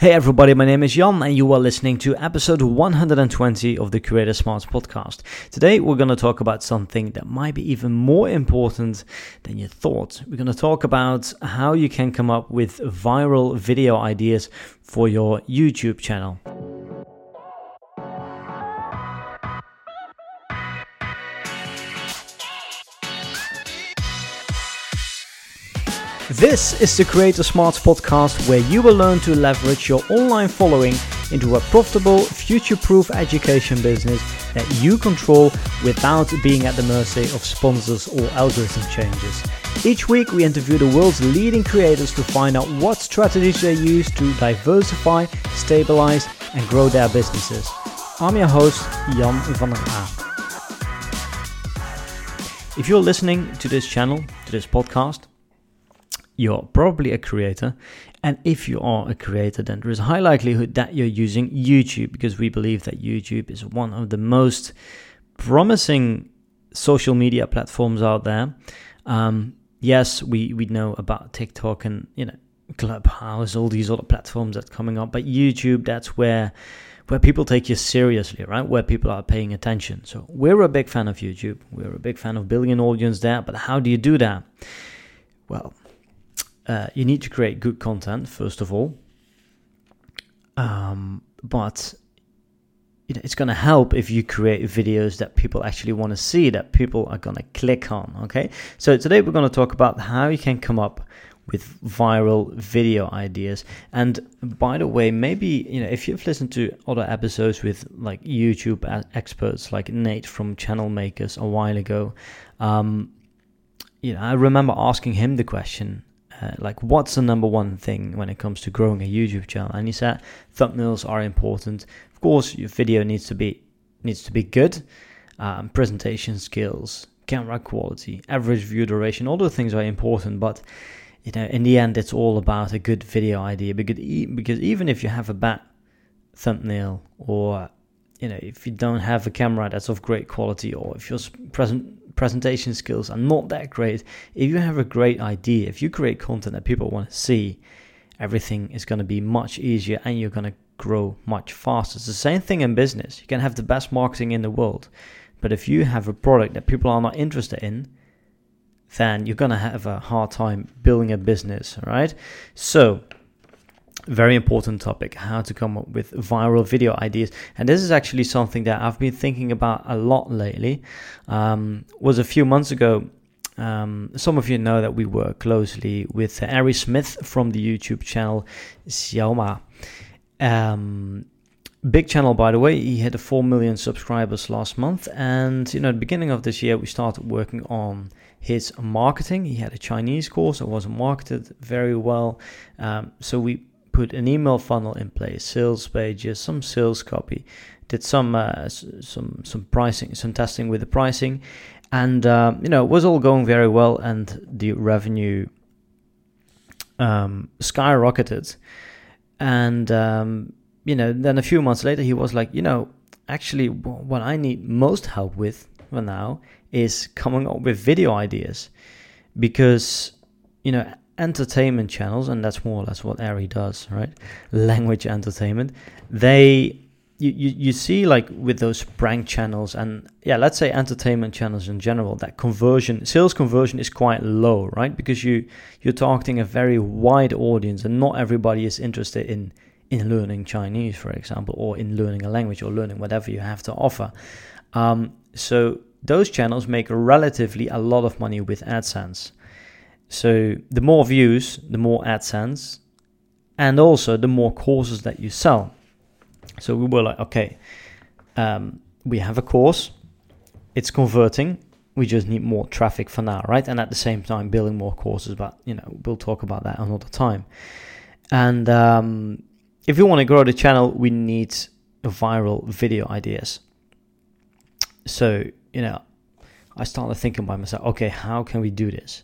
Hey everybody, my name is Jan and you are listening to episode 120 of the Creator Smarts podcast. Today we're going to talk about something that might be even more important than you thought. We're going to talk about how you can come up with viral video ideas for your YouTube channel. This is the Creator Smarts podcast where you will learn to leverage your online following into a profitable, future proof education business that you control without being at the mercy of sponsors or algorithm changes. Each week, we interview the world's leading creators to find out what strategies they use to diversify, stabilize, and grow their businesses. I'm your host, Jan van der A. If you're listening to this channel, to this podcast, you're probably a creator. And if you are a creator, then there is a high likelihood that you're using YouTube because we believe that YouTube is one of the most promising social media platforms out there. Um, yes, we, we know about TikTok and, you know, Clubhouse, all these other platforms that's coming up, but YouTube, that's where where people take you seriously, right? Where people are paying attention. So we're a big fan of YouTube. We're a big fan of building an audience there. But how do you do that? Well, uh, you need to create good content first of all. Um, but you know, it's going to help if you create videos that people actually want to see, that people are going to click on. Okay, so today we're going to talk about how you can come up with viral video ideas. And by the way, maybe you know if you've listened to other episodes with like YouTube experts like Nate from Channel Makers a while ago, um, you know I remember asking him the question uh, like what's the number one thing when it comes to growing a YouTube channel? And he said thumbnails are important. Of course, your video needs to be needs to be good, um, presentation skills, camera quality, average view duration. All those things are important, but you know, in the end, it's all about a good video idea. Because because even if you have a bad thumbnail or you know if you don't have a camera that's of great quality or if your present presentation skills are not that great, if you have a great idea, if you create content that people want to see, everything is going to be much easier and you're going to grow much faster. It's the same thing in business. You can have the best marketing in the world, but if you have a product that people are not interested in, then you're going to have a hard time building a business, right? So, very important topic how to come up with viral video ideas. And this is actually something that i've been thinking about a lot lately. Um, was a few months ago um, some of you know that we work closely with ari smith from the youtube channel xiaoma. Um, big channel by the way. He had 4 million subscribers last month. And you know at the beginning of this year we started working on his marketing. He had a chinese course it wasn't marketed very well. Um, so we put an email funnel in place, sales pages, some sales copy, did some uh, some some pricing, some testing with the pricing, and um, you know it was all going very well, and the revenue um, skyrocketed, and um, you know then a few months later he was like, you know, actually what I need most help with for now is coming up with video ideas, because you know entertainment channels, and that's more or less what Ari does, right? Language entertainment. They you, you, you see like with those prank channels and yeah let's say entertainment channels in general that conversion sales conversion is quite low right because you you're targeting a very wide audience and not everybody is interested in in learning chinese for example or in learning a language or learning whatever you have to offer um, so those channels make relatively a lot of money with adsense so the more views, the more AdSense, and also the more courses that you sell. So we were like, okay, um, we have a course, it's converting. We just need more traffic for now, right? And at the same time, building more courses. But you know, we'll talk about that another time. And um, if you want to grow the channel, we need viral video ideas. So you know, I started thinking by myself, okay, how can we do this?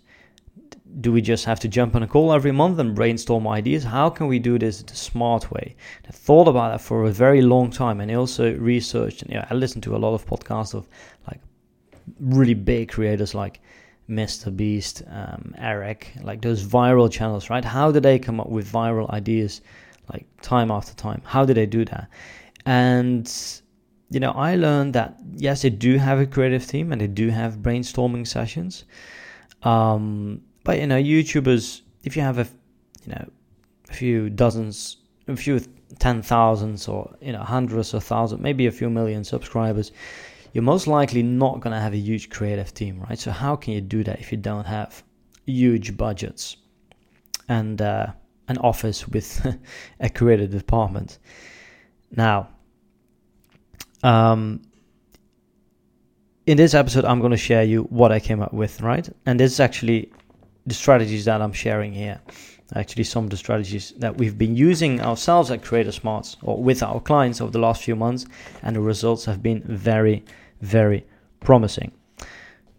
Do we just have to jump on a call every month and brainstorm ideas? How can we do this the smart way? I thought about that for a very long time and I also researched and you know, I listened to a lot of podcasts of like really big creators like Mr. Beast, um, Eric, like those viral channels, right? How do they come up with viral ideas like time after time. How do they do that? And you know, I learned that yes, they do have a creative team and they do have brainstorming sessions. Um, but you know, YouTubers, if you have a you know a few dozens, a few ten thousands, or you know hundreds or thousands, maybe a few million subscribers, you're most likely not going to have a huge creative team, right? So how can you do that if you don't have huge budgets and uh, an office with a creative department? Now, um, in this episode, I'm going to share you what I came up with, right? And this is actually the strategies that I'm sharing here. Actually, some of the strategies that we've been using ourselves at Creator Smarts or with our clients over the last few months, and the results have been very, very promising.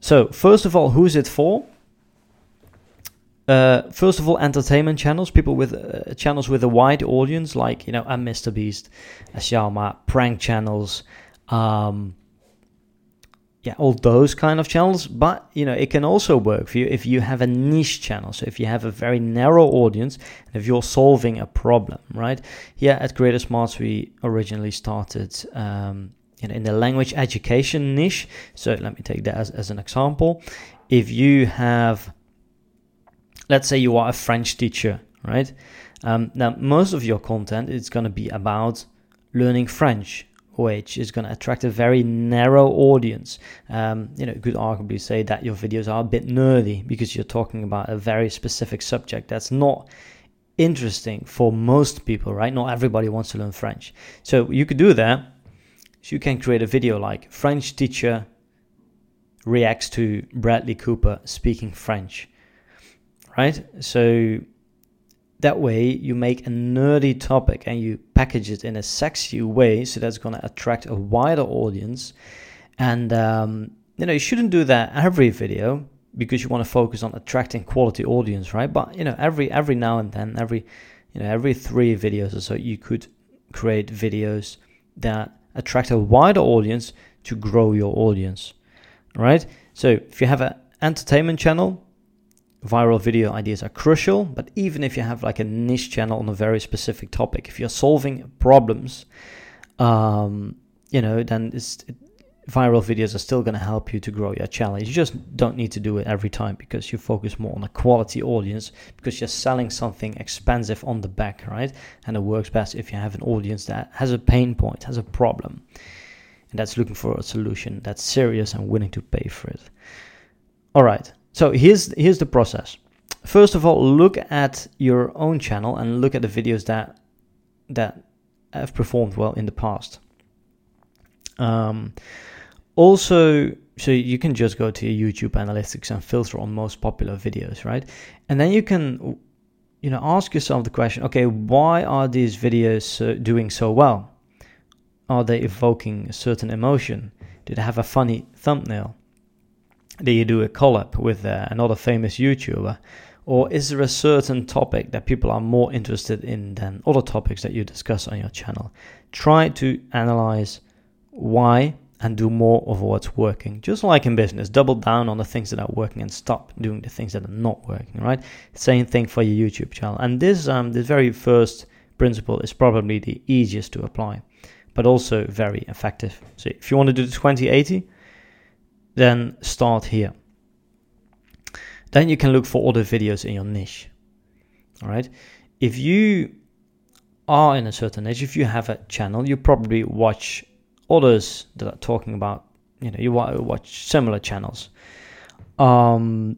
So, first of all, who is it for? Uh, first of all, entertainment channels, people with uh, channels with a wide audience, like you know, a Mr. Beast, a Xiaoma, prank channels, um, yeah, all those kind of channels. But you know, it can also work for you if you have a niche channel. So if you have a very narrow audience, and if you're solving a problem, right? Yeah, at Creator Smarts, we originally started. Um, know, in the language education niche. So let me take that as, as an example. If you have let's say you are a French teacher, right? Um, now, most of your content is going to be about learning French, which is going to attract a very narrow audience. Um, you know, you could arguably say that your videos are a bit nerdy because you're talking about a very specific subject that's not interesting for most people, right? Not everybody wants to learn French. So you could do that. So you can create a video like French teacher reacts to Bradley Cooper speaking French right? So that way you make a nerdy topic and you package it in a sexy way so that's going to attract a wider audience. And um, you know you shouldn't do that every video because you want to focus on attracting quality audience right? But you know every every now and then every you know every three videos or so you could create videos that attract a wider audience to grow your audience right? So if you have an entertainment channel viral video ideas are crucial, but even if you have like a niche channel on a very specific topic, if you're solving problems, um, you know, then it, viral videos are still going to help you to grow your channel. You just don't need to do it every time because you focus more on a quality audience because you're selling something expensive on the back, right? And it works best if you have an audience that has a pain point, has a problem, and that's looking for a solution that's serious and willing to pay for it. All right. So here's here's the process. First of all, look at your own channel and look at the videos that that have performed well in the past. Um, also, so you can just go to your YouTube analytics and filter on most popular videos, right? And then you can, you know, ask yourself the question: Okay, why are these videos uh, doing so well? Are they evoking a certain emotion? Do they have a funny thumbnail? Do you do a collab with uh, another famous YouTuber? Or is there a certain topic that people are more interested in than other topics that you discuss on your channel? Try to analyze why and do more of what's working. Just like in business, double down on the things that are working and stop doing the things that are not working, right? Same thing for your YouTube channel. And this um, this very first principle is probably the easiest to apply, but also very effective. So if you want to do the 2080, then start here. Then you can look for other videos in your niche. All right. If you are in a certain niche, if you have a channel, you probably watch others that are talking about, you know, you watch similar channels. Um,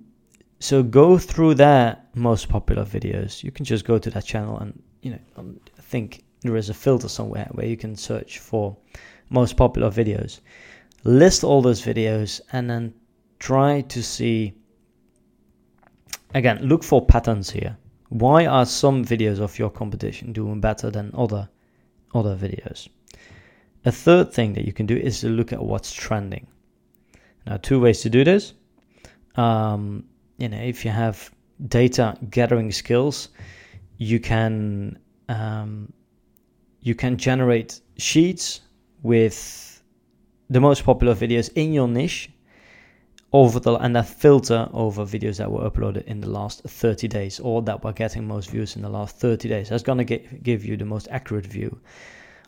so go through their most popular videos. You can just go to that channel and, you know, um, I think there is a filter somewhere where you can search for most popular videos list all those videos and then try to see again look for patterns here. Why are some videos of your competition doing better than other other videos? A third thing that you can do is to look at what's trending. Now two ways to do this. Um, you know if you have data gathering skills you can um, you can generate sheets with the most popular videos in your niche over the and that filter over videos that were uploaded in the last 30 days or that were getting most views in the last 30 days. That's going to give you the most accurate view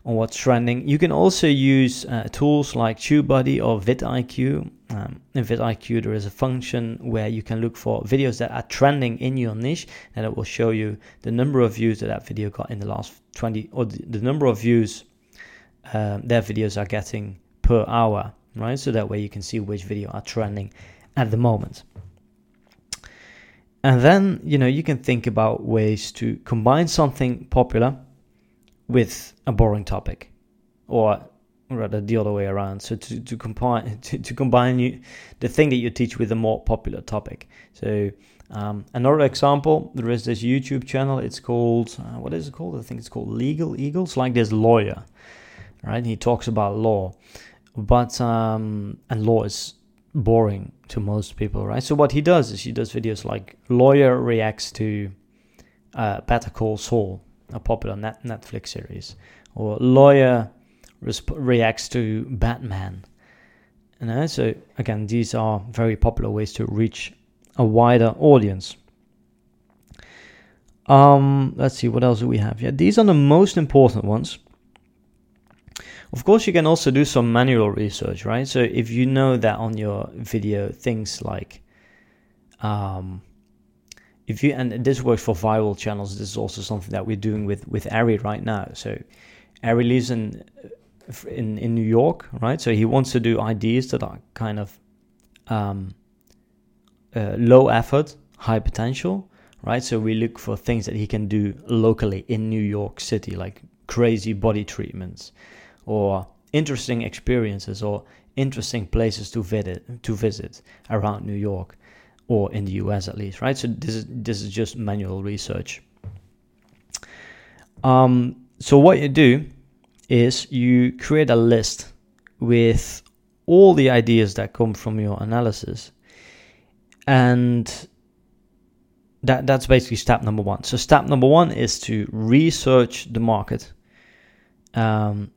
on what's trending. You can also use uh, tools like TubeBuddy or vidIQ. Um, in vidIQ, there is a function where you can look for videos that are trending in your niche, and it will show you the number of views that that video got in the last 20 or the, the number of views um, their videos are getting per hour right? So that way you can see which video are trending at the moment. And then, you know, you can think about ways to combine something popular with a boring topic or rather the other way around. So to, to combine to, to combine you, the thing that you teach with a more popular topic. So um, another example, there is this YouTube channel. It's called uh, what is it called? I think it's called Legal Eagles. Like this lawyer, right? He talks about law, but um, and law is boring to most people, right? So what he does is he does videos like lawyer reacts to uh, Better Call Saul, a popular net Netflix series, or lawyer reacts to Batman. And uh, so again, these are very popular ways to reach a wider audience. Um, let's see what else do we have. Yeah, these are the most important ones. Of course, you can also do some manual research, right? So if you know that on your video, things like, um, if you and this works for viral channels, this is also something that we're doing with with Ari right now. So Ari lives in in in New York, right? So he wants to do ideas that are kind of um, uh, low effort, high potential, right? So we look for things that he can do locally in New York City, like crazy body treatments or interesting experiences or interesting places to visit to visit around New York or in the US at least, right? So this is this is just manual research. Um, so what you do is you create a list with all the ideas that come from your analysis, and that that's basically step number one. So step number one is to research the market. Um,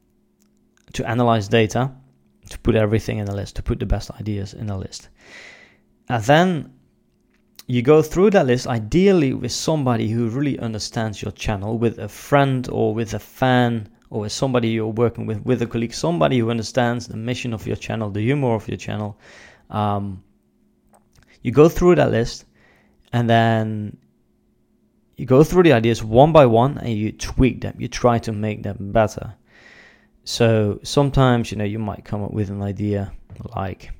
to analyze data, to put everything in a list, to put the best ideas in a list. And then you go through that list, ideally with somebody who really understands your channel, with a friend or with a fan or with somebody you're working with, with a colleague, somebody who understands the mission of your channel, the humor of your channel. Um, you go through that list and then you go through the ideas one by one and you tweak them. You try to make them better. So sometimes, you know, you might come up with an idea like,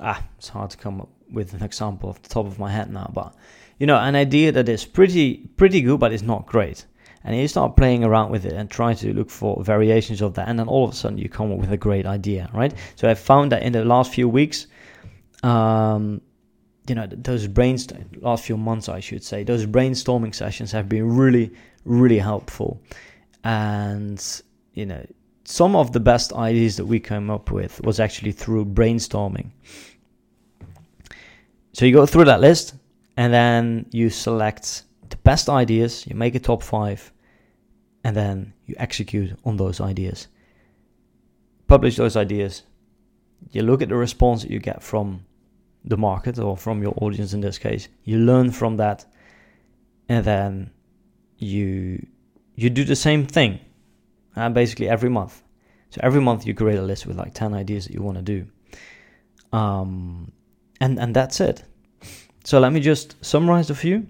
ah, it's hard to come up with an example off the top of my head now, but you know, an idea that is pretty pretty good, but it's not great. And you start playing around with it and try to look for variations of that, and then all of a sudden you come up with a great idea, right? So I found that in the last few weeks, um, you know, those brainstorm last few months, I should say, those brainstorming sessions have been really, really helpful, and you know, some of the best ideas that we came up with was actually through brainstorming. So you go through that list and then you select the best ideas, you make a top five, and then you execute on those ideas. Publish those ideas. You look at the response that you get from the market or from your audience in this case. You learn from that, and then you you do the same thing uh, basically every month. So every month you create a list with like 10 ideas that you want to do. Um, and, and that's it. So let me just summarize a few.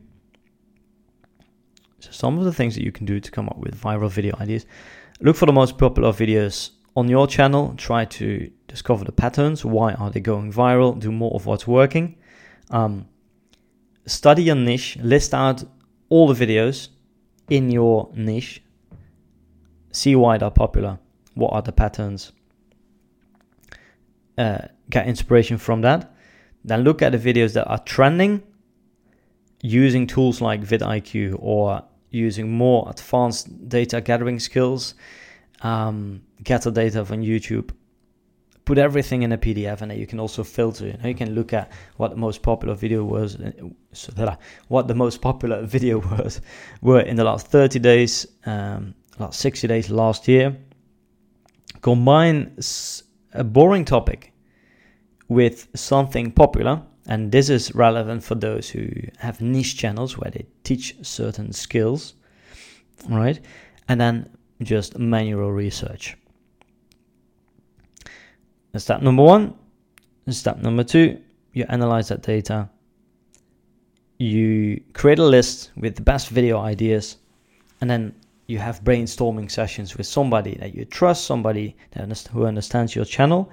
So some of the things that you can do to come up with viral video ideas. Look for the most popular videos on your channel. Try to discover the patterns. Why are they going viral? Do more of what's working. Um, study your niche. List out all the videos in your niche see why they're popular, what are the patterns, uh, get inspiration from that. Then look at the videos that are trending using tools like vidIQ or using more advanced data gathering skills. Um, gather data from YouTube, put everything in a PDF, and you can also filter. You, know, you can look at what the most popular video was, uh, what the most popular video was were in the last 30 days. Um, last 60 days last year. Combine a boring topic with something popular, and this is relevant for those who have niche channels where they teach certain skills, right? And then just manual research. step number one. Step number two, you analyze that data. You create a list with the best video ideas, and then you have brainstorming sessions with somebody that you trust, somebody that who understands your channel,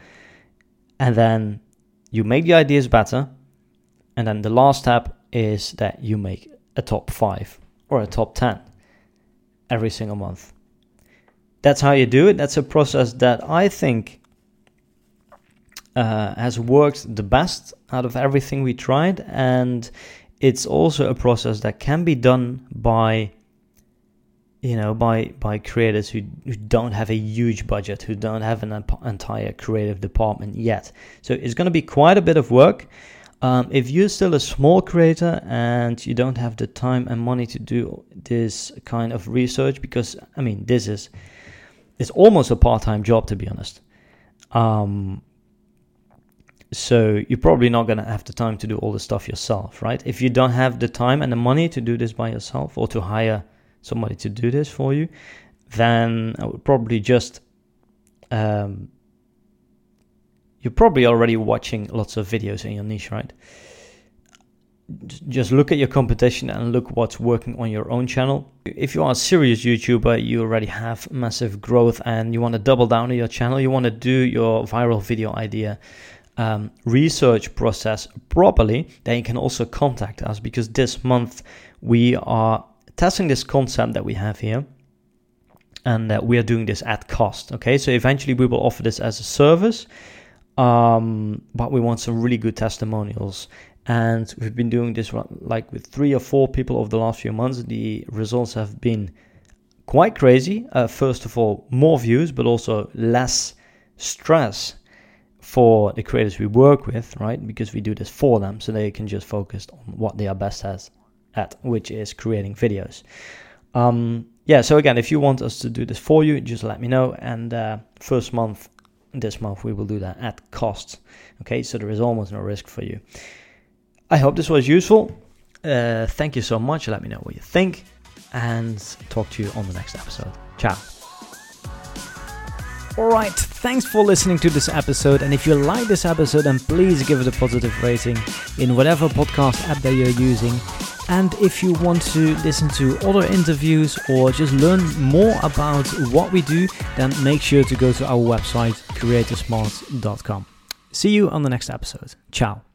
and then you make the ideas better. And then the last step is that you make a top five or a top 10 every single month. That's how you do it. That's a process that I think uh, has worked the best out of everything we tried. And it's also a process that can be done by you know by by creators who, who don't have a huge budget who don't have an entire creative department yet. So it's going to be quite a bit of work. Um, if you're still a small creator and you don't have the time and money to do this kind of research because i mean this is it's almost a part-time job to be honest. Um, so you're probably not going to have the time to do all the stuff yourself right? If you don't have the time and the money to do this by yourself or to hire somebody to do this for you, then I would probably just um, you're probably already watching lots of videos in your niche, right? Just look at your competition and look what's working on your own channel. If you are a serious YouTuber, you already have massive growth and you want to double down on your channel, you want to do your viral video idea um, research process properly, then you can also contact us because this month we are testing this concept that we have here and we are doing this at cost okay? So eventually we will offer this as a service um, but we want some really good testimonials. And we've been doing this like with three or four people over the last few months. The results have been quite crazy. Uh, first of all more views but also less stress for the creators we work with right? Because we do this for them so they can just focus on what they are best at at, which is creating videos. Um, yeah, so again, if you want us to do this for you, just let me know. And uh, first month, this month, we will do that at cost. Okay, so there is almost no risk for you. I hope this was useful. Uh, thank you so much. Let me know what you think, and talk to you on the next episode. Ciao. Alright, thanks for listening to this episode. And if you like this episode, then please give it a positive rating in whatever podcast app that you're using. And if you want to listen to other interviews or just learn more about what we do, then make sure to go to our website, creatorsmart.com. See you on the next episode. Ciao.